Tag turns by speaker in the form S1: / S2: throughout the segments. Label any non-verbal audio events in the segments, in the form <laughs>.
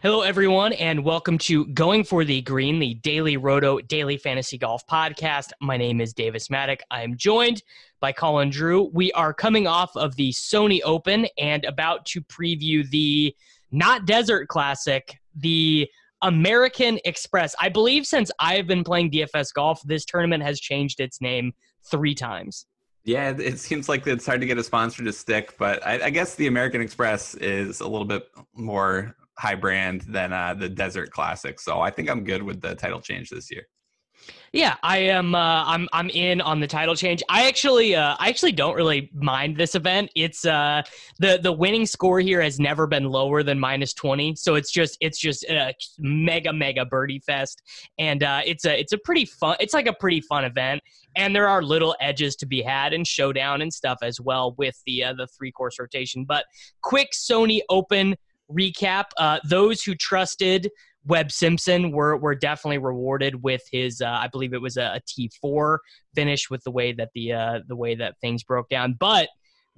S1: Hello, everyone, and welcome to Going for the Green, the Daily Roto Daily Fantasy Golf Podcast. My name is Davis Mattek. I am joined by Colin Drew. We are coming off of the Sony Open and about to preview the not Desert Classic, the American Express. I believe since I've been playing DFS golf, this tournament has changed its name three times.
S2: Yeah, it seems like it's hard to get a sponsor to stick, but I, I guess the American Express is a little bit more high brand than uh, the Desert Classic. So I think I'm good with the title change this year.
S1: Yeah, I am. Uh, I'm. I'm in on the title change. I actually. Uh, I actually don't really mind this event. It's uh, the the winning score here has never been lower than minus twenty. So it's just it's just a mega mega birdie fest, and uh, it's a it's a pretty fun. It's like a pretty fun event, and there are little edges to be had and showdown and stuff as well with the uh, the three course rotation. But quick Sony Open recap. Uh, those who trusted Webb Simpson were were definitely rewarded with his. Uh, I believe it was a T four finish with the way that the uh, the way that things broke down, but.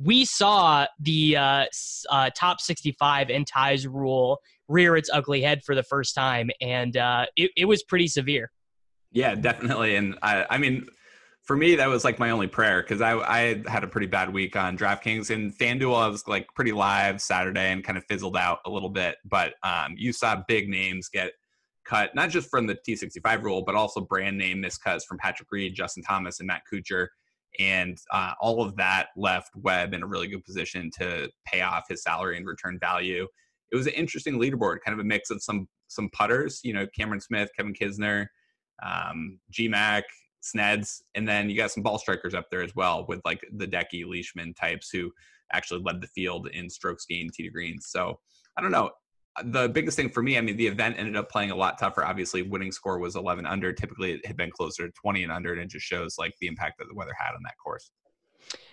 S1: We saw the uh, uh, top 65 and ties rule rear its ugly head for the first time, and uh, it, it was pretty severe.
S2: Yeah, definitely. And I, I mean, for me, that was like my only prayer because I, I had a pretty bad week on DraftKings and FanDuel. I was like pretty live Saturday and kind of fizzled out a little bit. But um, you saw big names get cut, not just from the T65 rule, but also brand name miscuts from Patrick Reed, Justin Thomas, and Matt Kuchar. And uh, all of that left Webb in a really good position to pay off his salary and return value. It was an interesting leaderboard, kind of a mix of some some putters, you know, Cameron Smith, Kevin Kisner, um, GMAC, Sneds, and then you got some ball strikers up there as well with like the Decky Leishman types who actually led the field in strokes gained tee to greens. So I don't know. The biggest thing for me, I mean, the event ended up playing a lot tougher. Obviously, winning score was 11 under. Typically, it had been closer to 20 and under, and it just shows like the impact that the weather had on that course.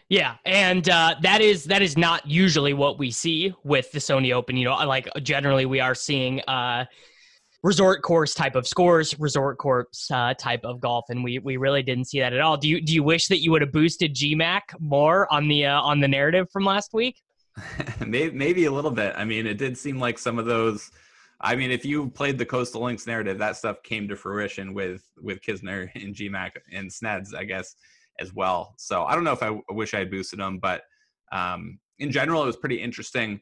S1: Yeah, and uh, that is that is not usually what we see with the Sony Open. You know, like generally we are seeing uh, resort course type of scores, resort course uh, type of golf, and we we really didn't see that at all. Do you do you wish that you would have boosted GMAC more on the uh, on the narrative from last week? <laughs>
S2: maybe, maybe a little bit. I mean, it did seem like some of those. I mean, if you played the Coastal Links narrative, that stuff came to fruition with with Kisner <laughs> and GMAC and Sneds, I guess, as well. So I don't know if I, wish I had boosted them, but um, in general, it was pretty interesting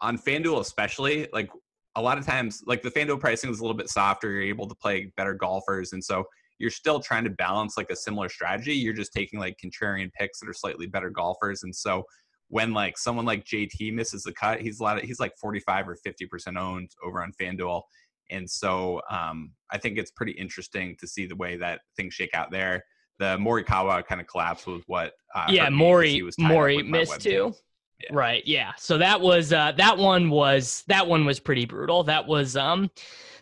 S2: on FanDuel, especially. Like a lot of times, like the FanDuel pricing is a little bit softer. You're able to play better golfers, and so you're still trying to balance like a similar strategy. You're just taking like contrarian picks that are slightly better golfers, and so when like someone like JT misses the cut, he's a lot of, he's like 45 or 50 percent owned over on FanDuel, and so um, I think it's pretty interesting to see the way that things shake out there. The Morikawa kind of collapse was what.
S1: Uh, yeah, Mori Mori missed too. Yeah. Right. Yeah. So that was uh, that one was that one was pretty brutal. That was um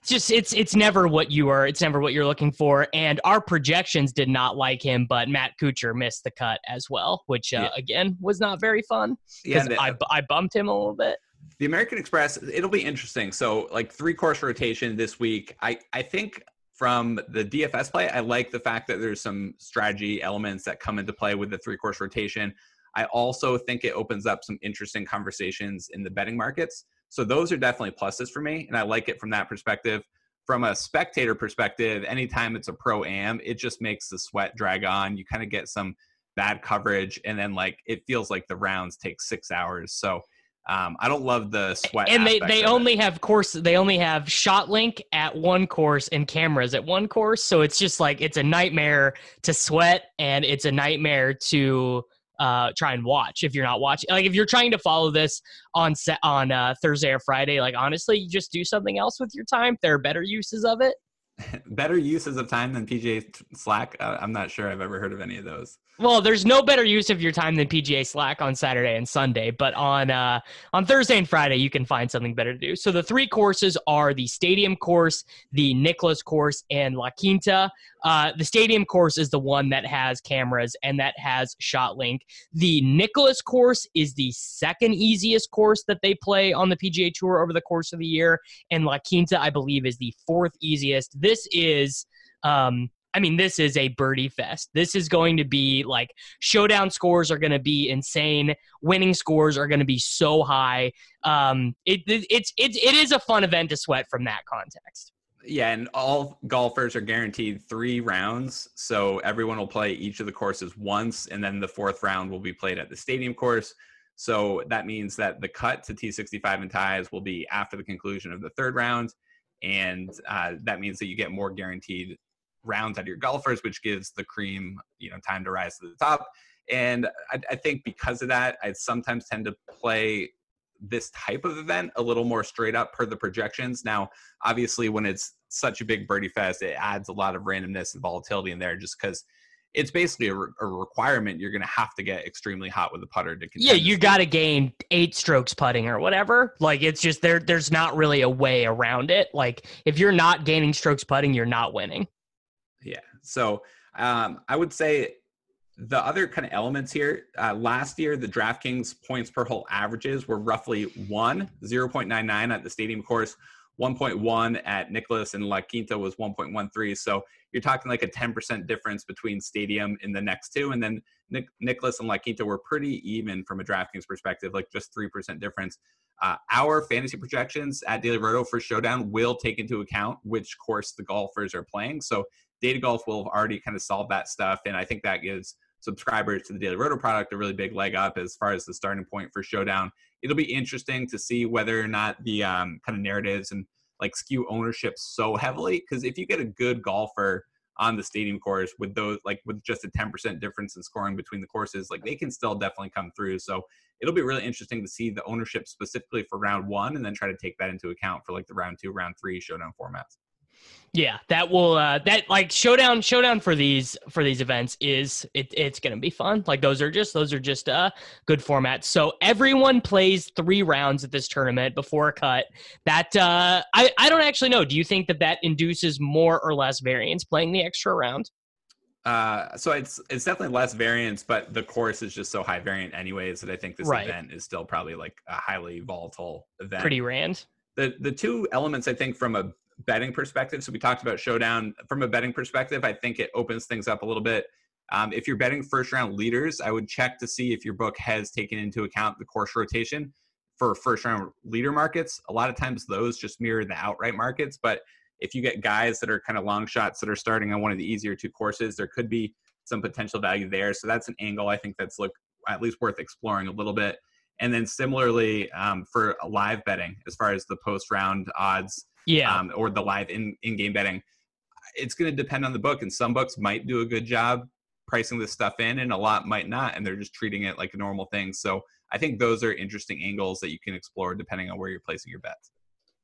S1: just it's it's never what you are it's never what you're looking for. And our projections did not like him, but Matt Kuchar missed the cut as well, which uh, yeah. again was not very fun because yeah, I I bumped him a little bit.
S2: The American Express, it'll be interesting. So like three course rotation this week. I I think from the DFS play, I like the fact that there's some strategy elements that come into play with the three course rotation. I also think it opens up some interesting conversations in the betting markets. So those are definitely pluses for me, and I like it from that perspective. From a spectator perspective, anytime it's a pro am, it just makes the sweat drag on. You kind of get some bad coverage, and then like it feels like the rounds take six hours. So Um, I don't love the sweat.
S1: and they they
S2: of it.
S1: only have course they only have shot link at one course and cameras at one course so it's just like it's a nightmare to sweat and it's a nightmare to uh try and watch if you're not watching like if you're trying to follow this on set on uh thursday or friday like honestly you just do something else with your time there are better uses of it <laughs>
S2: better uses of time than PGA Slack. Uh, I'm not sure I've ever heard of any of those.
S1: Well, there's no better use of your time than PGA Slack on Saturday and Sunday, but on uh, on Thursday and Friday you can find something better to do. So the three courses are the Stadium course, the Nicklaus course, and La Quinta. Uh, the Stadium course is the one that has cameras and that has shot link. The Nicklaus course is the second easiest course that they play on the PGA Tour over the course of the year, and La Quinta, I believe, is the fourth easiest. This is um, I mean, this is a birdie fest. This is going to be like showdown scores are going to be insane. Winning scores are going to be so high. Um, it, it, it's it, it is a fun event to sweat from that context.
S2: Yeah, and all golfers are guaranteed three rounds. So everyone will play each of the courses once, and then the fourth round will be played at the stadium course. So that means that the cut to T65 and ties will be after the conclusion of the third round. And uh, that means that you get more guaranteed rounds out of your golfers, which gives the cream, you know, time to rise to the top. And I, I think because of that, I sometimes tend to play this type of event a little more straight up per the projections. Now, obviously, when it's such a big birdie fest, it adds a lot of randomness and volatility in there just because it's basically a, re- a requirement. You're going to have to get extremely hot with the putter to
S1: Yeah, you got to gain eight strokes putting or whatever. Like it's just there. There's not really a way around it. Like if you're not gaining strokes putting, you're not winning.
S2: So um, I would say the other kind of elements here uh, last year, the DraftKings points per hole averages were roughly one, 0.99 at the stadium course, 1.1 at Nicklaus and La Quinta was 1.13. So you're talking like a 10% difference between stadium in the next two. And then Nic- Nicklaus and La Quinta were pretty even from a DraftKings perspective, like just 3% difference. Uh, our fantasy projections at Daily Roto for Showdown will take into account which course the golfers are playing. So Data Golf will have already kind of solved that stuff. And I think that gives subscribers to the Daily Roto product a really big leg up as far as the starting point for Showdown. It'll be interesting to see whether or not the um, kind of narratives and like skew ownership so heavily. Because if you get a good golfer on the stadium course with those like with just a 10% difference in scoring between the courses, like they can still definitely come through. So it'll be really interesting to see the ownership specifically for round one and then try to take that into account for like the round two, round three showdown formats.
S1: Yeah, that will uh that like showdown showdown for these for these events is it it's going to be fun. Like those are just those are just uh good formats. So everyone plays 3 rounds at this tournament before a cut. That uh I I don't actually know. Do you think that that induces more or less variance playing the extra round?
S2: Uh, so it's it's definitely less variance, but the course is just so high variant anyways that I think this
S1: Right.
S2: event is still probably like a highly volatile event.
S1: Pretty rand.
S2: the the two elements I think from a betting perspective. So we talked about showdown from a betting perspective. I think it opens things up a little bit. Um, if you're betting first round leaders, I would check to see if your book has taken into account the course rotation for first round leader markets. A lot of times those just mirror the outright markets, but if you get guys that are kind of long shots that are starting on one of the easier two courses, there could be some potential value there. So that's an angle I think that's look at least worth exploring a little bit. And then similarly um, for live betting, as far as the post round odds
S1: Yeah.
S2: um, or the live in in game betting, it's going to depend on the book. And some books might do a good job pricing this stuff in, and a lot might not, and they're just treating it like a normal thing. So I think those are interesting angles that you can explore depending on where you're placing your bets.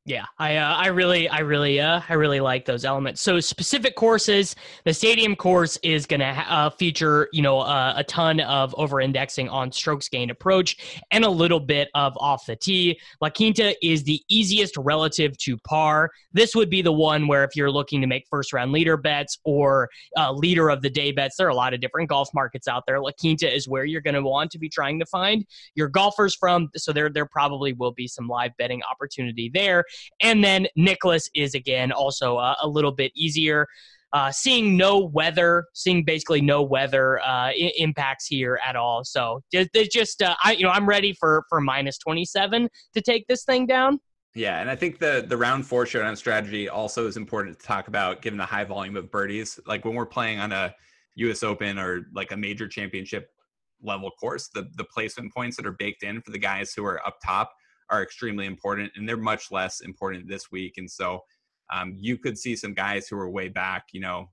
S1: Yeah, I uh, I really I really uh, I really like those elements. So specific courses, the stadium course is going to uh, feature you know uh, a ton of over indexing on strokes gained approach and a little bit of off the tee. La Quinta is the easiest relative to par. This would be the one where if you're looking to make first round leader bets or uh, leader of the day bets, there are a lot of different golf markets out there. La Quinta is where you're going to want to be trying to find your golfers from. So there there probably will be some live betting opportunity there. And then Nicklaus is again also uh, a little bit easier. Uh, seeing no weather, seeing basically no weather uh, I- impacts here at all. So just uh, I you know I'm ready for for minus 27 to take this thing down.
S2: Yeah, and I think the the round four showdown strategy also is important to talk about given the high volume of birdies. Like when we're playing on a US Open or like a major championship level course. The the placement points that are baked in for the guys who are up top are extremely important, and they're much less important this week. And so um, you could see some guys who are way back, you know,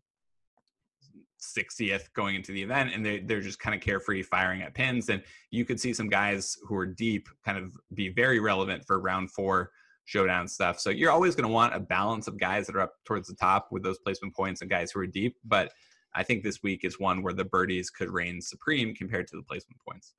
S2: 60th going into the event and they, they're just kind of carefree firing at pins. And you could see some guys who are deep kind of be very relevant for round four showdown stuff. So you're always going to want a balance of guys that are up towards the top with those placement points and guys who are deep. But i think this week is one where the birdies could reign supreme compared to the placement points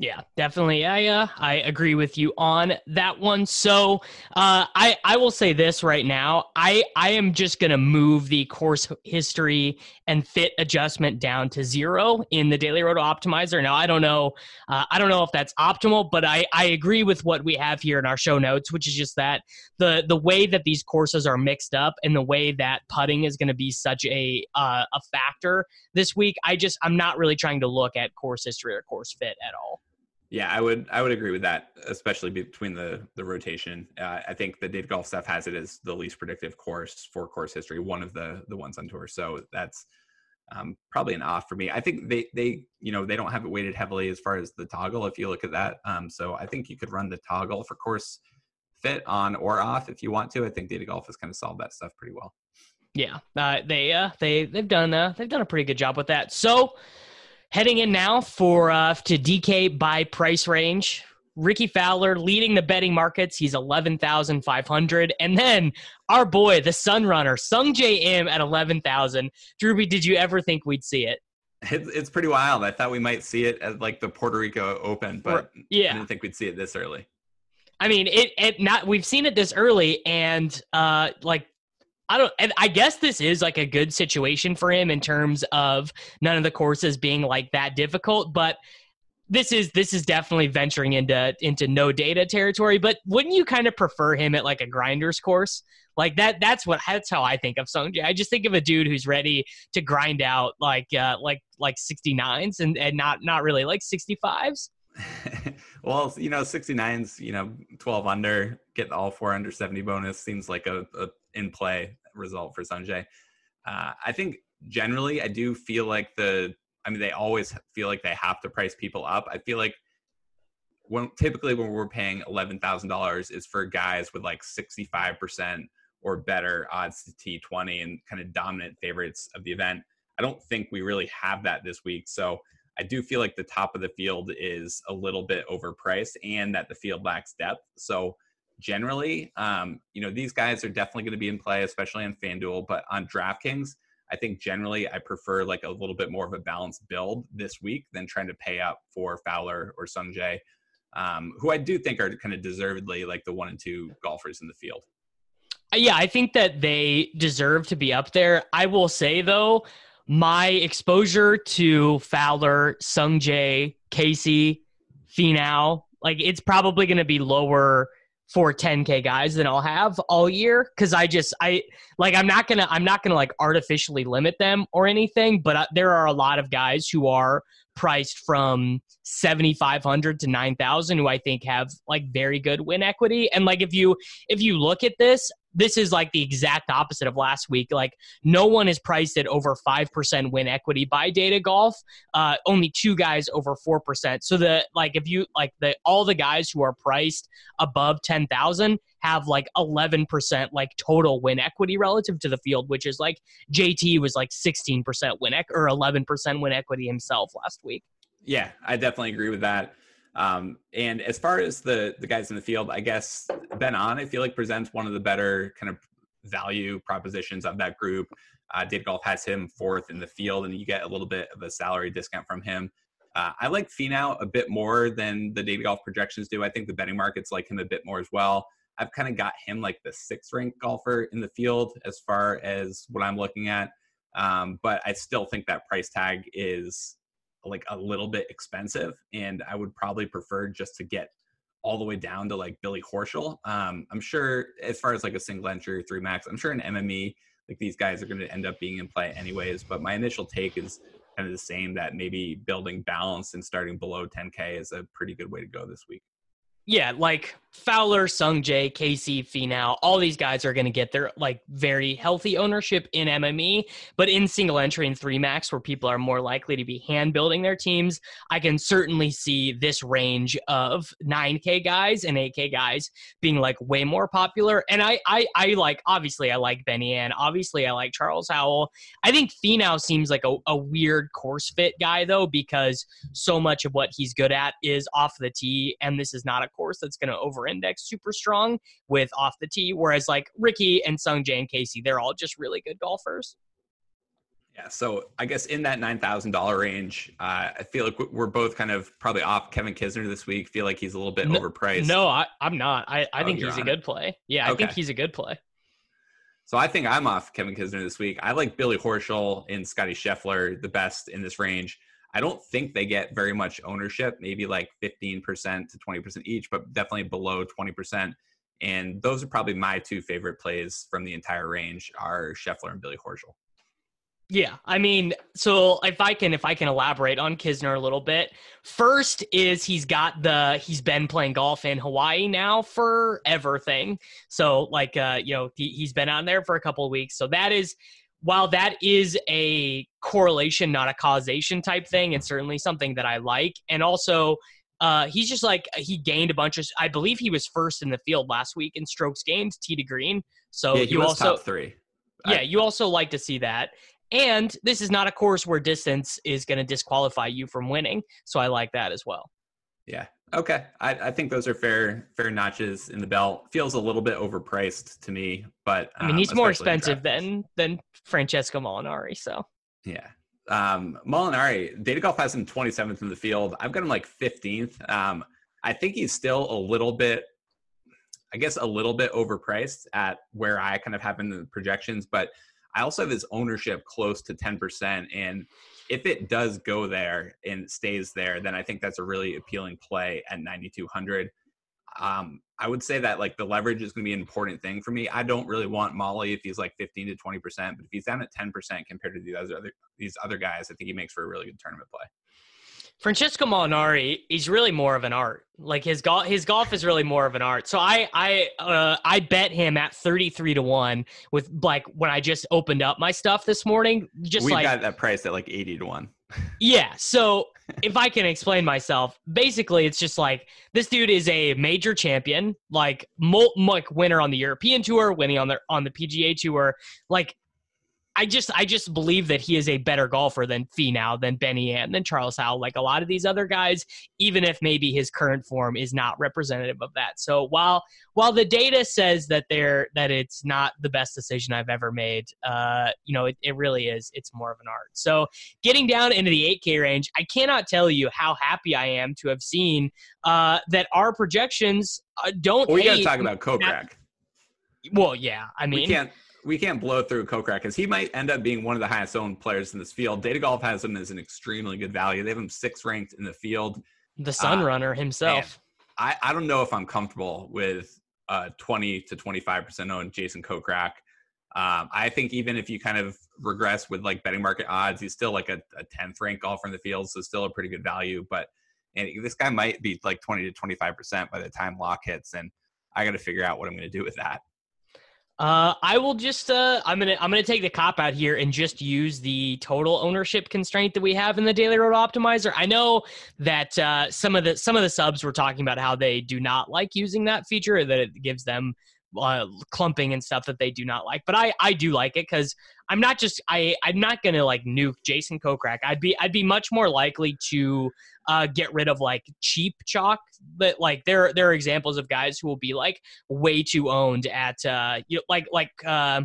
S1: yeah, definitely. I uh, I agree with you on that one. So uh, I I will say this right now. I I am just gonna move the course history and fit adjustment down to zero in the Daily Roto Optimizer. Now I don't know uh, I don't know if that's optimal, but I I agree with what we have here in our show notes, which is just that the the way that these courses are mixed up and the way that putting is going to be such a uh, a factor this week. I just I'm not really trying to look at course history or course fit at all.
S2: Yeah, I would I would agree with that, especially between the the rotation. Uh, I think the Data Golf stuff has it as the least predictive course for course history, one of the the ones on tour. So that's um, probably an off for me. I think they they you know they don't have it weighted heavily as far as the toggle if you look at that. Um, so I think you could run the toggle for course fit on or off if you want to. I think Data Golf has kind of solved that stuff pretty well.
S1: Yeah, uh, they uh, they they've done uh, they've done a pretty good job with that. So Heading in now for uh, to DK by price range. Rickie Fowler leading the betting markets. He's 11,500. And then our boy, the Sunrunner, Sungjae Im at 11,000. Drewby, did you ever think we'd see it?
S2: It's, it's pretty wild. I thought we might see it at like the Puerto Rico Open, but yeah. I didn't think we'd see it this early.
S1: I mean, it, it not we've seen it this early, and uh, like I don't. I guess this is like a good situation for him in terms of none of the courses being like that difficult, but this is this is definitely venturing into into no data territory. But wouldn't you kind of prefer him at like a grinders course? Like that. That's what. That's how I think of Sungjae. I just think of a dude who's ready to grind out like uh, like like 69s and and not not really like 65s. <laughs>
S2: well, you know, 69s, you know, 12 under, get all four under 70 bonus seems like a, a in play result for Sungjae. Uh, I think generally, I do feel like the. I mean, they always feel like they have to price people up. I feel like when typically when we're paying eleven thousand dollars is for guys with like sixty five percent or better odds to T twenty and kind of dominant favorites of the event. I don't think we really have that this week. So I do feel like the top of the field is a little bit overpriced and that the field lacks depth. So generally. Um, you know, these guys are definitely going to be in play, especially on FanDuel, but on DraftKings, I think generally I prefer like a little bit more of a balanced build this week than trying to pay up for Fowler or Sungjae, um, who I do think are kind of deservedly like the one and two golfers in the field.
S1: Uh, yeah, I think that they deserve to be up there. I will say though, my exposure to Fowler, Sungjae, Casey, Finau, like it's probably going to be lower for 10k guys than I'll have all year. Cuz I just I like I'm not going to I'm not going to like artificially limit them or anything but uh, there are a lot of guys who are priced from 7500 to 9000 who I think have like very good win equity and like if you if you look at this this is like the exact opposite of last week. Like no one is priced at over five percent win equity by Data Golf. Uh, only two guys over four percent. So the like if you like the all the guys who are priced above ten thousand have like eleven percent like total win equity relative to the field, which is like JT was like sixteen percent win ec- or eleven percent win equity himself last week.
S2: Yeah, I definitely agree with that. Um, and as far as the the guys in the field, I guess Ben An, I feel like presents one of the better kind of value propositions of that group. Uh, Data Golf has him fourth in the field, and you get a little bit of a salary discount from him. Uh, I like Finau a bit more than the Data Golf projections do. I think the betting markets like him a bit more as well. I've kind of got him like the sixth ranked golfer in the field as far as what I'm looking at. Um, but I still think that price tag is like a little bit expensive, and I would probably prefer just to get all the way down to like Billy Horschel. Um, I'm sure as far as like a single entry three max, I'm sure in MME like these guys are going to end up being in play anyways. But my initial take is kind of the same that maybe building balance and starting below 10k is a pretty good way to go this week.
S1: Yeah, like Fowler, Sung Jae, Casey, Finau, all these guys are going to get their like very healthy ownership in MME, but in single entry and three max, where people are more likely to be hand building their teams, I can certainly see this range of 9K guys and 8K guys being like way more popular. And I, I, I like obviously I like Benny An, obviously I like Charles Howell. I think Finau seems like a, a weird course fit guy though because so much of what he's good at is off the tee, and this is not a course that's going to over index super strong with off the tee. Whereas like Ricky and Sung Jae and Casey, they're all just really good golfers.
S2: Yeah, so I guess in that nine thousand dollar range, uh, I feel like we're both kind of probably off Kevin Kisner this week. Feel like he's a little bit
S1: no,
S2: overpriced.
S1: No, I, am not. I, I oh, think he's a good it. play. Yeah, I okay. think he's a good play.
S2: So I think I'm off Kevin Kisner this week. I like Billy Horschel and Scotty Scheffler the best in this range. I don't think they get very much ownership, maybe like 15% to 20% each, but definitely below 20%. And those are probably my two favorite plays from the entire range are Scheffler and Billy Horschel.
S1: Yeah, I mean, so if I can if I can elaborate on Kisner a little bit. First is he's got the he's been playing golf in Hawaii now for everything. So like uh you know, he, he's been on there for a couple of weeks. So that is while that is a correlation, not a causation type thing, and certainly something that I like. And also, uh, he's just like he gained a bunch of. I believe he was first in the field last week in strokes gained, tee to green. So
S2: yeah, you also three.
S1: Yeah, I, you also like to see that. And this is not a course where distance is going to disqualify you from winning. So I like that as well.
S2: Yeah. Okay. I, I, think those are fair fair notches in the belt. Feels a little bit overpriced to me, but
S1: um, I mean he's um, more expensive than than Francesco Molinari. So
S2: yeah. Um, Molinari, Data Golf has him 27th in the field. I've got him like 15th. Um, I think he's still a little bit, I guess, a little bit overpriced at where I kind of have in the projections, but I also have his ownership close to 10%. And if it does go there and stays there, then I think that's a really appealing play at 9,200. Um, I would say that like the leverage is going to be an important thing for me. I don't really want Molly if he's like 15 to 20 percent, but if he's down at 10 percent compared to the other these other guys, I think he makes for a really good tournament play.
S1: Francesco Molinari, he's really more of an art. Like his golf, his golf is really more of an art. So I, I, uh, I bet him at thirty three to one with like when I just opened up my stuff this morning. Just
S2: we
S1: like,
S2: got that price at like eighty to one. <laughs>
S1: yeah. So if I can explain myself, basically it's just like this dude is a major champion, like like winner on the European tour, winning on the on the PGA tour. Like I just I just believe that he is a better golfer than Finau, than Benny An, than Charles Howell, like a lot of these other guys, even if maybe his current form is not representative of that. So while while the data says that they're that it's not the best decision I've ever made, uh, you know, it, it really is. It's more of an art. So getting down into the 8K range, I cannot tell you how happy I am to have seen uh, that our projections uh, don't.
S2: Well, we got to talk about Kokrak.
S1: Well, yeah, I mean,
S2: we can't we can't blow through Kokrak because he might end up being one of the highest owned players in this field. Data Golf has him as an extremely good value. They have him sixth ranked in the field.
S1: The Sun uh, Runner himself.
S2: I, I don't know if I'm comfortable with uh, 20 to 25% owned Jason Kokrak. Um, I think even if you kind of regress with like betting market odds, he's still like a, a 10th ranked golfer in the field, so still a pretty good value. But and this guy might be like 20 to 25% by the time lock hits, and I got to figure out what I'm going to do with that.
S1: Uh, I will just uh, I'm gonna I'm gonna take the cop out here and just use the total ownership constraint that we have in the Daily Roto Optimizer. I know that uh, some of the some of the subs were talking about how they do not like using that feature that it gives them uh, clumping and stuff that they do not like. But I I do like it because I'm not just I I'm not gonna like nuke Jason Kokrak. I'd be I'd be much more likely to uh, get rid of like cheap chalk. But like there there are examples of guys who will be like way too owned at uh you know, like like uh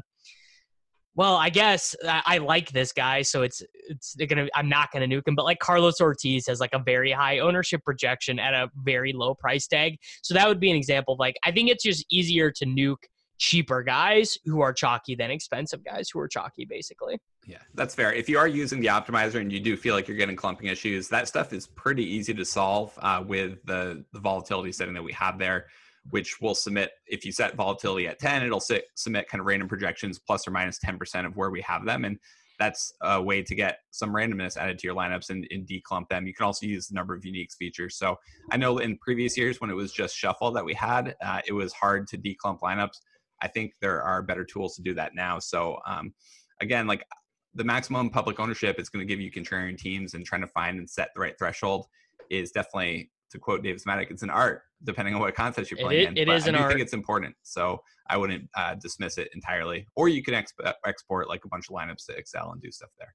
S1: well, I guess I, I, like this guy, so it's it's gonna. I'm not gonna nuke him, but like Carlos Ortiz has like a very high ownership projection at a very low price tag, so that would be an example of like I think it's just easier to nuke cheaper guys who are chalky than expensive guys who are chalky, basically.
S2: Yeah, that's fair. If you are using the optimizer and you do feel like you're getting clumping issues, that stuff is pretty easy to solve uh, with the the volatility setting that we have there which will submit if you set volatility at 10 it'll sit, submit kind of random projections plus or minus 10% of where we have them and that's a way to get some randomness added to your lineups and, and declump them. You can also use the number of uniques features. So I know in previous years when it was just shuffle that we had, uh, it was hard to declump lineups. I think there are better tools to do that now. So um, again, like the maximum public ownership is going to give you contrarian teams and trying to find and set the right threshold is definitely to quote Davis Mattek, it's an art depending on what contest you're playing
S1: it,
S2: in.
S1: It
S2: but
S1: is
S2: I do
S1: art.
S2: think it's important. So I wouldn't uh, dismiss it entirely. Or you can exp- export like a bunch of lineups to Excel and do stuff there.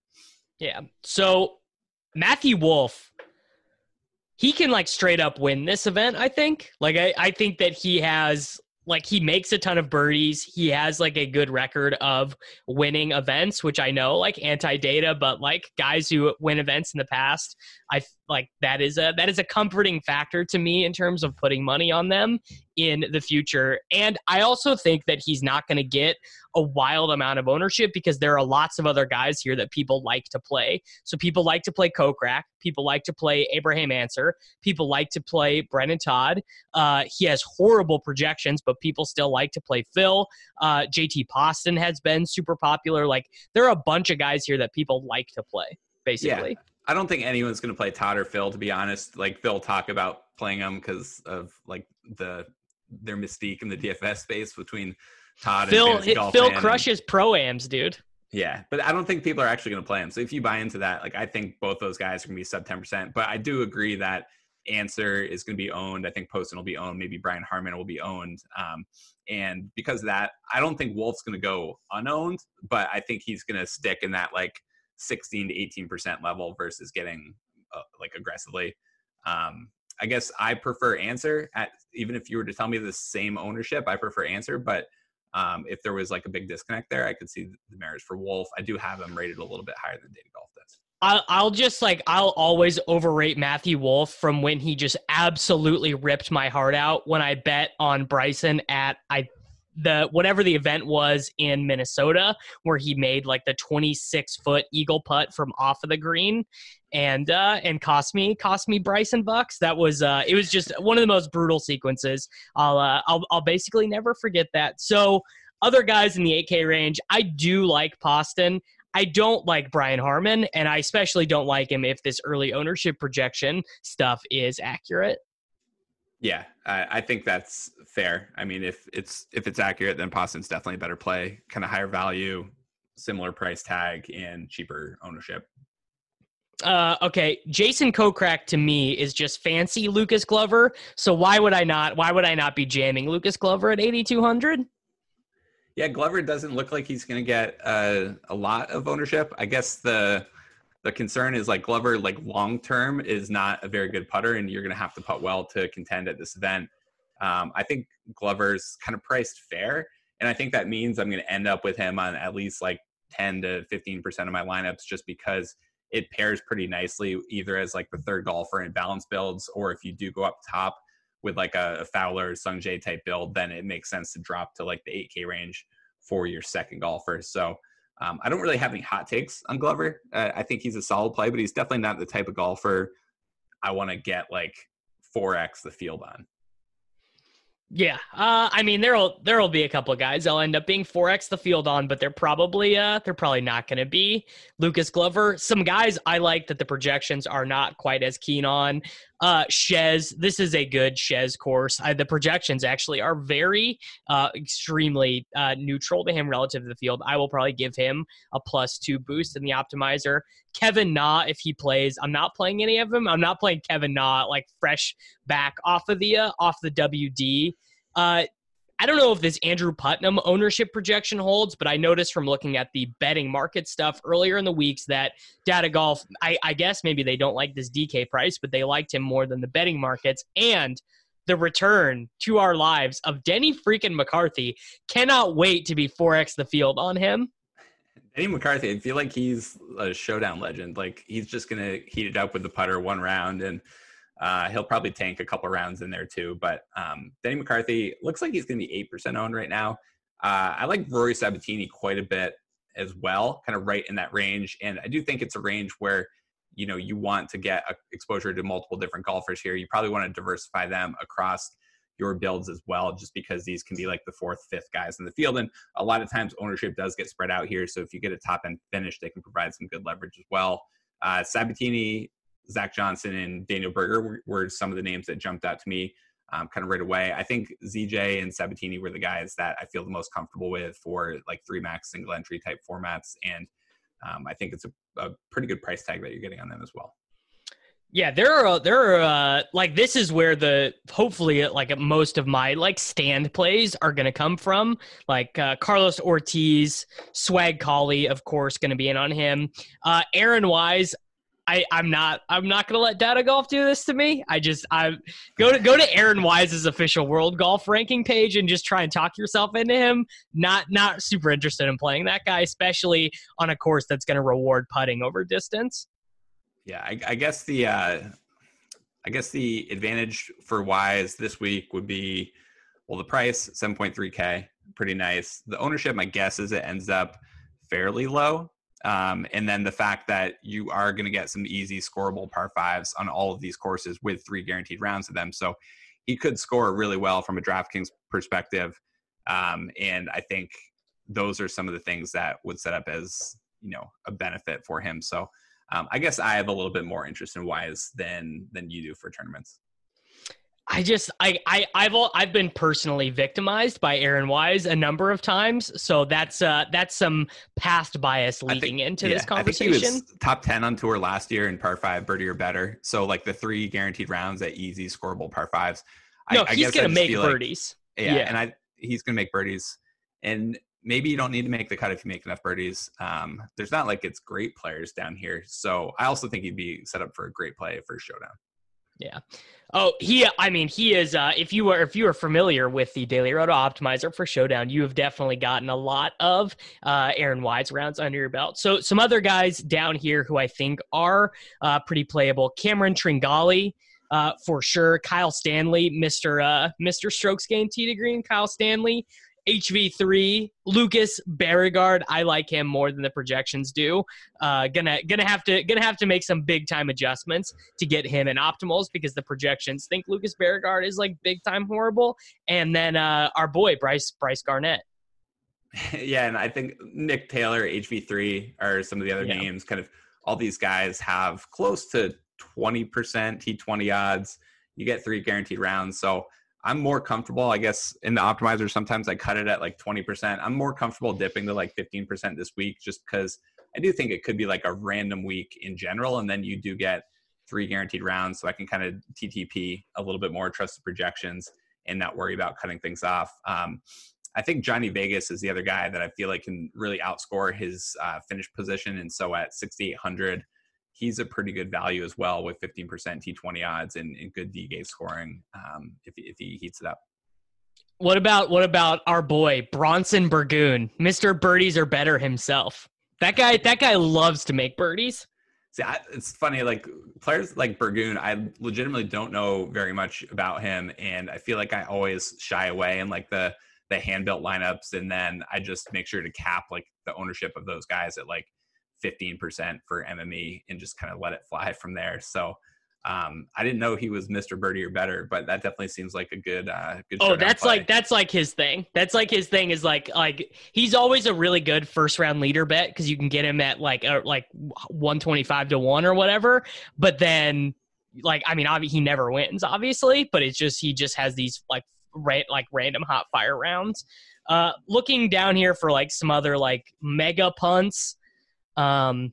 S1: Yeah. So Matthew Wolff, he can like straight up win this event, I think. Like I, I think that he has like he makes a ton of birdies. He has like a good record of winning events, which I know like anti-data, but like guys who win events in the past, I like that is a that is a comforting factor to me in terms of putting money on them in the future. And I also think that he's not going to get a wild amount of ownership because there are lots of other guys here that people like to play. So people like to play Kokrak, people like to play Abraham Ancer people like to play Brendon Todd. Uh, he has horrible projections, but people still like to play Phil. Uh, JT Poston has been super popular. Like there are a bunch of guys here that people like to play, basically.
S2: Yeah. I don't think anyone's going to play Todd or Phil, to be honest. Like Phil talk about playing them because of like the their mystique in the DFS space between Todd
S1: Phil
S2: and Golf
S1: Phil
S2: and-
S1: crushes pro-ams, dude.
S2: Yeah, but I don't think people are actually going to play him. So if you buy into that, like I think both those guys are going to be sub ten percent. But I do agree that Ancer is going to be owned. I think Poston will be owned. Maybe Brian Harman will be owned. Um, and because of that, I don't think Wolff's going to go unowned. But I think he's going to stick in that like sixteen to eighteen percent level versus getting uh, like aggressively. Um, I guess I prefer Ancer at even if you were to tell me the same ownership, I prefer Ancer. But um, if there was like a big disconnect there, I could see the merits for Wolff. I do have him rated a little bit higher than Data Golf does.
S1: I'll, I'll just like I'll always overrate Matthew Wolff from when he just absolutely ripped my heart out when I bet on Bryson at I the whatever the event was in Minnesota where he made like the 26 foot eagle putt from off of the green. And uh and cost me cost me Bryson bucks. That was uh it was just one of the most brutal sequences. I'll uh I'll, I'll basically never forget that. So other guys in the 8k range I do like Poston. I don't like Brian Harman, and I especially don't like him if this early ownership projection stuff is accurate.
S2: Yeah, I, I think that's fair. I mean, if it's if it's accurate, then Poston's definitely a better play. Kind of higher value, similar price tag, and cheaper ownership.
S1: Uh, okay, Jason Kokrak to me is just fancy Lucas Glover. So why would I not? Why would I not be jamming Lucas Glover at eighty two hundred?
S2: Yeah, Glover doesn't look like he's going to get uh, a lot of ownership. I guess the the concern is like Glover, like long term, is not a very good putter, and you're going to have to putt well to contend at this event. Um, I think Glover's kind of priced fair, and I think that means I'm going to end up with him on at least like 10 to 15 percent of my lineups, just because it pairs pretty nicely, either as like the third golfer in balance builds, or if you do go up top with like a, Fowler Sung Jae type build, then it makes sense to drop to like the 8K range for your second golfer. So um, I don't really have any hot takes on Glover. Uh, I think he's a solid play, but he's definitely not the type of golfer I want to get like 4x the field on.
S1: Yeah, uh, I mean there'll there'll be a couple of guys. I'll end up being four x the field on, but they're probably uh they're probably not going to be Lucas Glover. Some guys I like that the projections are not quite as keen on. Uh, Chez, this is a good Chez course. I, the projections actually are very uh, extremely uh, neutral to him relative to the field. I will probably give him a plus two boost in the optimizer. Kevin Na, if he plays, I'm not playing any of them. I'm not playing Kevin Na like fresh back off of the uh, off the WD. Uh, I don't know if this Andrew Putnam ownership projection holds, but I noticed from looking at the betting market stuff earlier in the weeks that Data Golf, I, I guess maybe they don't like this DK price, but they liked him more than the betting markets. And the return to our lives of Denny freaking McCarthy cannot wait to be 4x the field on him. <laughs>
S2: Denny McCarthy, I feel like he's a showdown legend. Like he's just gonna heat it up with the putter one round, and uh, he'll probably tank a couple rounds in there too. But um, Denny McCarthy looks like he's gonna be eight percent owned right now. Uh, I like Rory Sabbatini quite a bit as well, kind of right in that range. And I do think it's a range where you know you want to get exposure to multiple different golfers here. You probably want to diversify them across your builds as well, just because these can be like the fourth, fifth guys in the field. And a lot of times ownership does get spread out here. So if you get a top end finish, they can provide some good leverage as well. Uh, Sabbatini, Zach Johnson, and Daniel Berger were, were some of the names that jumped out to me um, kind of right away. I think ZJ and Sabbatini were the guys that I feel the most comfortable with for like three max single entry type formats. And um, I think it's a, a pretty good price tag that you're getting on them as well.
S1: Yeah, there are there are uh, like this is where the hopefully like most of my like stand plays are going to come from. Like uh, Carlos Ortiz, Swag Collie, of course, going to be in on him. Uh, Aaron Wise, I, I'm not I'm not gonna let Data Golf do this to me. I just I go to go to Aaron Wise's official world golf ranking page and just try and talk yourself into him. Not not super interested in playing that guy, especially on a course that's gonna reward putting over distance.
S2: Yeah, I, I guess the uh, I guess the advantage for Wise this week would be well the price 7.3k, pretty nice. The ownership, my guess is it ends up fairly low. Um, and then the fact that you are going to get some easy scoreable par fives on all of these courses with three guaranteed rounds of them. So he could score really well from a DraftKings perspective. Um, and I think those are some of the things that would set up as, you know, a benefit for him. So um, I guess I have a little bit more interest in Wise than, than you do for tournaments.
S1: I just I I I've all, I've been personally victimized by Aaron Wise a number of times, so that's uh that's some past bias leading think, into yeah, this conversation. I think he was
S2: top ten on tour last year in par five birdie or better. So like the three guaranteed rounds at easy scoreable par fives.
S1: No, I, he's I gonna make birdies.
S2: Like, yeah, yeah, and I he's gonna make birdies, and maybe you don't need to make the cut if you make enough birdies. Um, there's not like it's great players down here, so I also think he'd be set up for a great play for a showdown.
S1: Yeah. Oh, he. I mean, he is. Uh, if you are if you are familiar with the Daily Roto Optimizer for Showdown, you have definitely gotten a lot of uh, Aaron Wise rounds under your belt. So some other guys down here who I think are uh, pretty playable: Cameron Tringale. Uh, for sure, Kyle Stanley, Mister uh, Mister Strokes Gained Tee to Green, Kyle Stanley, HV3, Lucas Bjerregaard. I like him more than the projections do. Uh, gonna gonna have to gonna have to make some big time adjustments to get him in optimals because the projections think Lucas Bjerregaard is like big time horrible. And then uh, our boy Brice Brice Garnett. <laughs>
S2: Yeah, and I think Nick Taylor, HV3 are some of the other yeah. names. Kind of all these guys have close to 20% T20 odds. You get three guaranteed rounds. So I'm more comfortable, I guess, in the optimizer. Sometimes I cut it at like 20%. I'm more comfortable dipping to like 15% this week just because I do think it could be like a random week in general. And then you do get three guaranteed rounds. So I can kind of TTP a little bit more, trust the projections, and not worry about cutting things off. Um, I think Johnny Vegas is the other guy that I feel like can really outscore his uh, finish position. And so at 6,800, he's a pretty good value as well with 15% T20 odds and, and good D-gate scoring um, if, if he heats it up.
S1: What about what about our boy Bronson Burgoon, Mister Birdies or better himself? That guy, that guy loves to make birdies.
S2: See, I, it's funny. Like players like Burgoon, I legitimately don't know very much about him, and I feel like I always shy away in like the the hand built lineups, and then I just make sure to cap like the ownership of those guys at like 15% for MME and just kind of let it fly from there. So um, I didn't know he was Mr. Birdie or better, but that definitely seems like a good, uh, good.
S1: Oh, that's play. like that's like his thing. That's like his thing is like like he's always a really good first round leader bet because you can get him at like a, like one twenty five to one or whatever. But then, like I mean, obviously he never wins, obviously, but it's just he just has these like like random hot fire rounds. Uh, looking down here for like some other like mega punts. Um,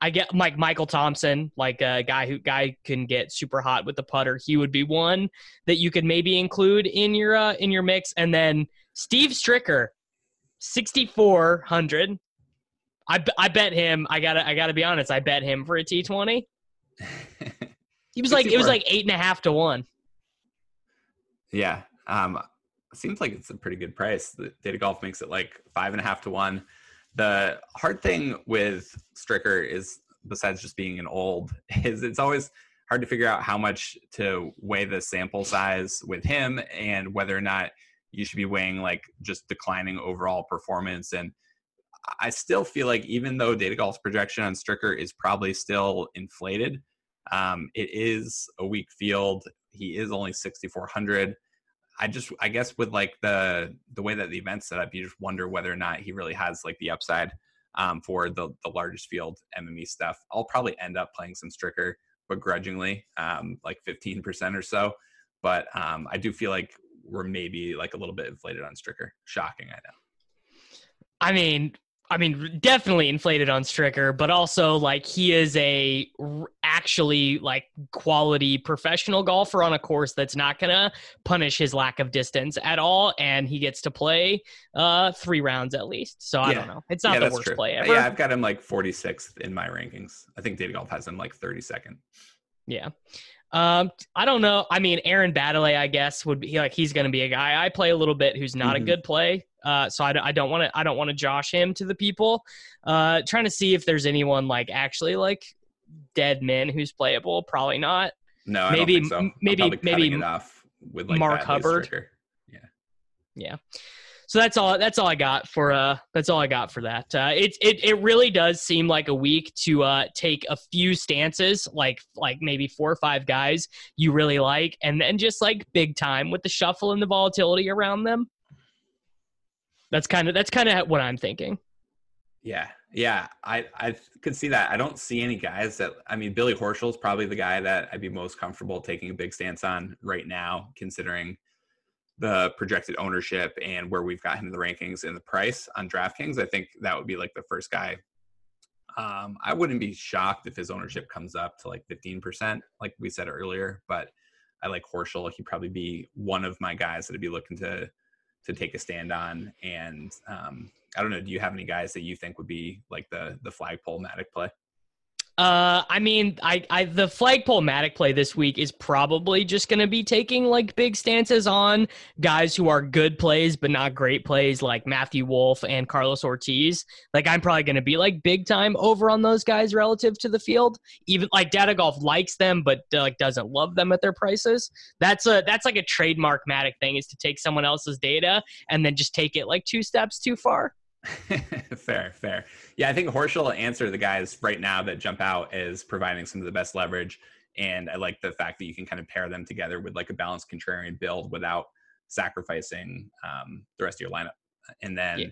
S1: I get like Michael Thompson, like a guy who guy can get super hot with the putter. He would be one that you could maybe include in your uh, in your mix. And then Steve Stricker, sixty four hundred. I, I bet him. I gotta I gotta be honest. I bet him for a T twenty. <laughs> He was like it was like eight and a half to one.
S2: Yeah, um, seems like it's a pretty good price. The Data Golf makes it like five and a half to one. The hard thing with Stricker is, besides just being an old, <laughs> is it's always hard to figure out how much to weigh the sample size with him and whether or not you should be weighing like just declining overall performance. And I still feel like even though Data Golf's projection on Stricker is probably still inflated, um, it is a weak field. He is only 6,400. I just I guess with like the the way that the event's set up, you just wonder whether or not he really has like the upside um, for the the largest field MME stuff. I'll probably end up playing some Stricker begrudgingly, um, like 15% or so. But um, I do feel like we're maybe like a little bit inflated on Stricker. Shocking, I know.
S1: I mean, I mean, definitely inflated on Stricker, but also like he is a r- actually like quality professional golfer on a course that's not gonna punish his lack of distance at all, and he gets to play uh three rounds at least. So I
S2: Yeah.
S1: don't know. It's not
S2: yeah,
S1: the worst
S2: true.
S1: play ever.
S2: Yeah, I've got him like 46th in my rankings. I think Data Golf has him like 32nd.
S1: Yeah. Um, I don't know. I mean, Aaron Baddeley, I guess, would be like he's going to be a guy I play a little bit who's not
S2: Mhm.
S1: a good play. Uh, so I, don't- I don't want to I don't want to josh him to the people. Uh, trying to see if there's anyone like actually like dead men who's playable. Probably not.
S2: No, I
S1: Maybe-
S2: don't think so.
S1: Maybe- maybe
S2: off with like
S1: Mark Hubbard.
S2: Stricker.
S1: Yeah. So that's all. That's all I got for. Uh, that's all I got for that. Uh, it it it really does seem like a week to uh take a few stances, like like maybe four or five guys you really like, and then just like big time with the shuffle and the volatility around them. That's kind of that's kind of what I'm thinking.
S2: Yeah, yeah, I I could see that. I don't see any guys that. I mean, Billy Horschel's probably the guy that I'd be most comfortable taking a big stance on right now, considering the projected ownership and where we've got him in the rankings and the price on DraftKings. I think that would be like the first guy. Um, I wouldn't be shocked if his ownership comes up to like 15%, like we said earlier. But I like Horschel. He'd probably be one of my guys that I'd be looking to to take a stand on. And um, I don't know. Do you have any guys that you think would be like the the flagpole Mattek play?
S1: Uh, I mean, I, I the flagpole Mattek play this week is probably just going to be taking like big stances on guys who are good plays but not great plays, like Matthew Wolff and Carlos Ortiz. Like, I'm probably going to be like big time over on those guys relative to the field. Even like Data Golf likes them, but uh, like doesn't love them at their prices. That's a that's like a trademark Mattek thing is to take someone else's data and then just take it like two steps too far. <laughs>
S2: fair, fair. Yeah, I think Horschel will Ancer the guys right now that jump out is providing some of the best leverage. And I like the fact that you can kind of pair them together with like a balanced contrarian build without sacrificing um, the rest of your lineup. And then,
S1: Yeah.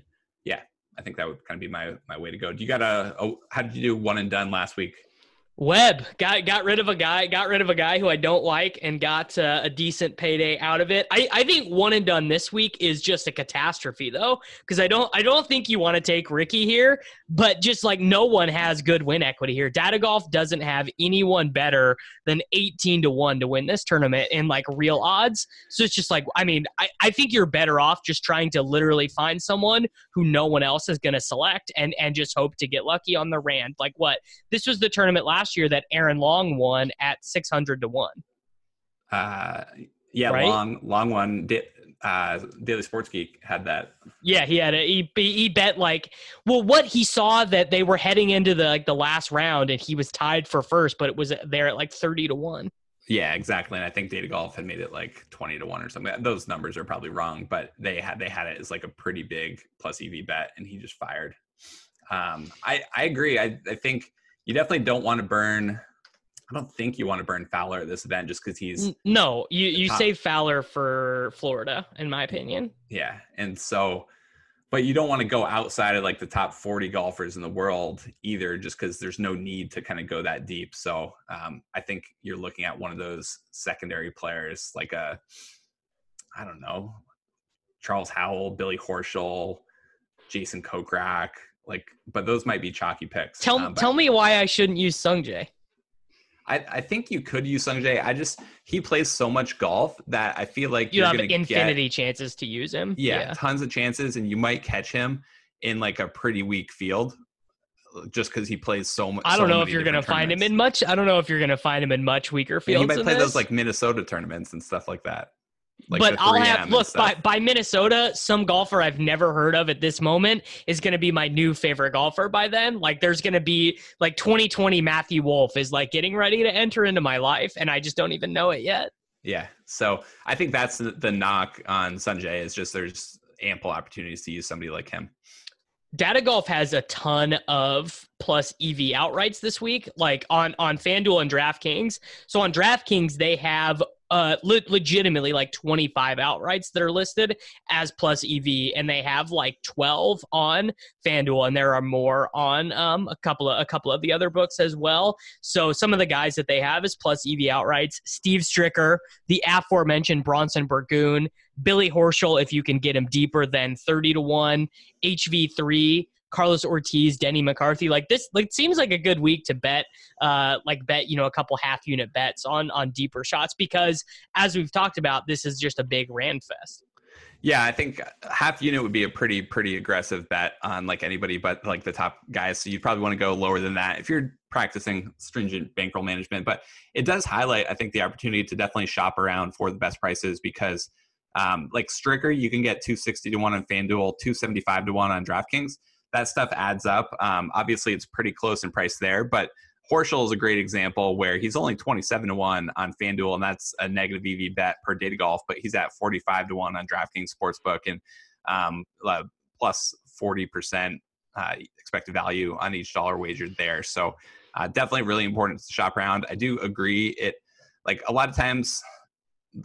S2: yeah. I think that would kind of be my my way to go. Do you got a? Oh, how did you do one and done last week?
S1: Webb got got rid of a guy, got rid of a guy who I don't like, and got uh, a decent payday out of it. I, I think one and done this week is just a catastrophe though, because I don't I don't think you want to take Rickie here, but just like no one has good win equity here. Data Golf doesn't have anyone better than eighteen to one to win this tournament in like real odds. So it's just like I mean I, I think you're better off just trying to literally find someone who no one else is going to select and and just hope to get lucky on the rand. Like what this was the tournament last year that Adam Long won at 600 to 1.
S2: Uh, yeah,
S1: Right?
S2: long long one. Da- Uh, Daily Sports Geek had that.
S1: Yeah, he had a he, he bet like well what he saw that they were heading into the like the last round and he was tied for first but it was there at like 30 to 1.
S2: Yeah, exactly. And I think Data Golf had made it like twenty to one or something. Those numbers are probably wrong, but they had they had it as like a pretty big plus EV bet, and he just fired. Um, I I agree. I I think you definitely don't want to burn. I don't think you want to burn Fowler at this event just because he's
S1: No, you you
S2: top.
S1: save Fowler for Florida in my opinion.
S2: yeah, and so, but you don't want to go outside of like the top forty golfers in the world either, just because there's no need to kind of go that deep. So um, I think you're looking at one of those secondary players, like a, I don't know, Charles Howell, Billy Horschel, Jason Kokrak, like, but those might be chalky picks.
S1: Tell
S2: Um,
S1: tell me why I shouldn't use Sungjae.
S2: I, I think you could use Sungjae. I just he plays so much golf that I feel like
S1: You
S2: you're
S1: have
S2: gonna get-
S1: infinity chances to use him.
S2: yeah, tons of chances, and you might catch him in like a pretty weak field, just because he plays so much.
S1: I don't
S2: so
S1: know if you're
S2: different
S1: find him in much. I don't know if you're going to find him in much weaker fields.
S2: he might play
S1: this.
S2: those like Minnesota tournaments and stuff like that. Like
S1: but I'll have look by, by Minnesota. Some golfer I've never heard of at this moment is going to be my new favorite golfer by then. Like there's going to be like 2020 Matthew Wolff is like getting ready to enter into my life, and I just don't even know it yet.
S2: Yeah. So I think that's the, the knock on Sungjae is just there's ample opportunities to use somebody like him.
S1: Data Golf has a ton of plus EV outrights this week, like on on FanDuel and DraftKings. So on DraftKings, they have uh, le- legitimately like 25 outrights that are listed as plus EV, and they have like 12 on FanDuel, and there are more on um, a couple of a couple of the other books as well. So some of the guys that they have is plus EV outrights: Steve Stricker, the aforementioned Bronson Burgoon, Billy Horschel, if you can get him deeper than 30 to one, HV3. Carlos Ortiz, Denny McCarthy. Like this, like seems like a good week to bet, uh, like bet you know a couple half unit bets on on deeper shots because as we've talked about, this is just a big ran fest.
S2: Yeah, I think half unit would be a pretty pretty aggressive bet on like anybody but like the top guys. So you'd probably want to go lower than that if you're practicing stringent bankroll management. But it does highlight, I think, the opportunity to definitely shop around for the best prices because um, like Stricker, you can get 260 to one on FanDuel, 275 to one on DraftKings that stuff adds up. Um, obviously, it's pretty close in price there, but Horschel is a great example where he's only 27 to 1 on FanDuel, and that's a negative EV bet per data golf, but he's at 45 to 1 on DraftKings Sportsbook and um, uh, plus 40% uh, expected value on each dollar wagered there. So, uh, definitely really important to shop around. I do agree. It like a lot of times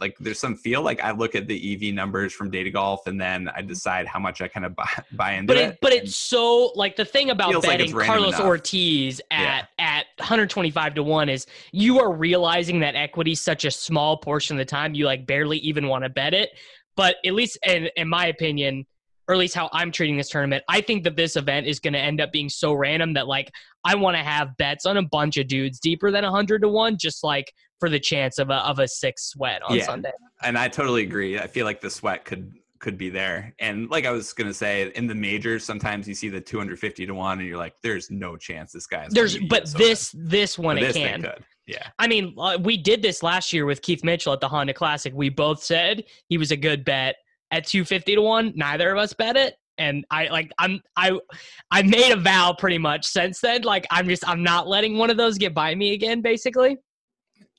S2: like there's some feel like I look at the EV numbers from Data Golf and then I mm-hmm. decide how much I kind of buy, buy into
S1: but
S2: it.
S1: But it's so like the thing about betting like Carlos
S2: enough.
S1: Ortiz at yeah. at 125 to 1 is you are realizing that equity such a small portion of the time you like barely even want to bet it. But at least in in my opinion, or at least how I'm treating this tournament, I think that this event is going to end up being so random that like I want to have bets on a bunch of dudes deeper than 100 to 1 just like for the chance of a of a six sweat on yeah. Sunday.
S2: And I totally agree. I feel like the sweat could could be there. And like I was gonna say, in the majors, sometimes you see the 250 to one, and you're like, "There's no chance this guy's."
S1: There's, but this this one
S2: but
S1: it
S2: this
S1: can.
S2: Yeah.
S1: I mean, uh, we did this last year with Keith Mitchell at the Honda Classic. We both said he was a good bet at 250 to one. Neither of us bet it. And I like I'm I I made a vow pretty much since then. Like I'm just I'm not letting one of those get by me again, basically.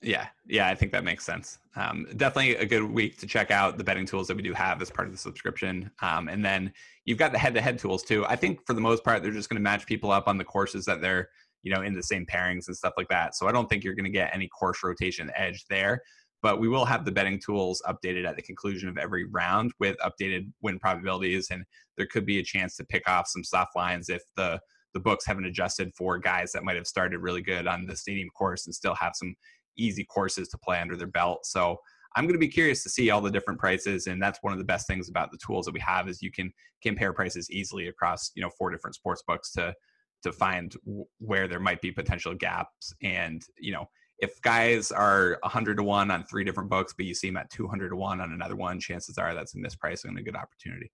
S2: Yeah, yeah, I think that makes sense. Um, definitely a good week to check out the betting tools that we do have as part of the subscription. Um, and then you've got the head-to-head tools too. I think for the most part, they're just going to match people up on the courses that they're, you know, in the same pairings and stuff like that. So I don't think you're going to get any course rotation edge there. But we will have the betting tools updated at the conclusion of every round with updated win probabilities, and there could be a chance to pick off some soft lines if the the books haven't adjusted for guys that might have started really good on the stadium course and still have some easy courses to play under their belt. So I'm going to be curious to see all the different prices, and that's one of the best things about the tools that we have is you can compare prices easily across you know four different sports books to to find where there might be potential gaps. And you know if guys are 100 to one on three different books, but you see them at 200 to one on another one, chances are that's a mispricing and a good opportunity.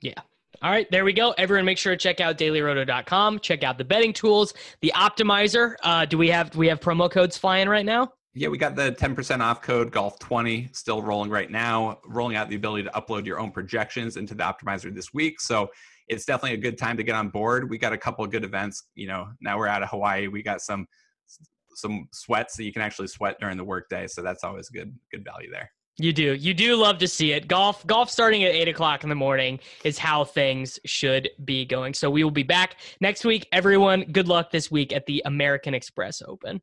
S1: Yeah, all right, there we go. Everyone, make sure to check out dailyroto.com. Check out the betting tools, the optimizer. Uh, do we have do we have promo codes flying right now?
S2: Yeah, we got the 10% off code golf20 still rolling right now, rolling out the ability to upload your own projections into the optimizer this week. So it's definitely a good time to get on board. We got a couple of good events. You know, now we're out of Hawaii. We got some some sweats that you can actually sweat during the workday. So that's always good good value there.
S1: You do. You do love to see it. Golf, golf starting at eight o'clock in the morning is how things should be going. So we will be back next week. Everyone, good luck this week at the American Express Open.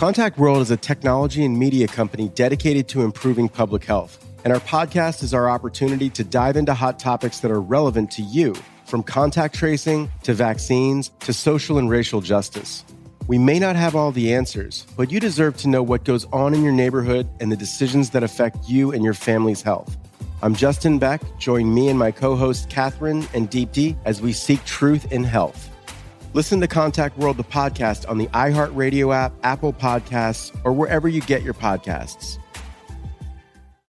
S3: Contact World is a technology and media company dedicated to improving public health. And our podcast is our opportunity to dive into hot topics that are relevant to you from contact tracing to vaccines to social and racial justice. We may not have all the answers, but you deserve to know what goes on in your neighborhood and the decisions that affect you and your family's health. I'm Justin Beck. Join me and my co host Catherine and Deepti as we seek truth in health. Listen to Contact World, the podcast, on the iHeartRadio app, Apple Podcasts, or wherever you get your podcasts.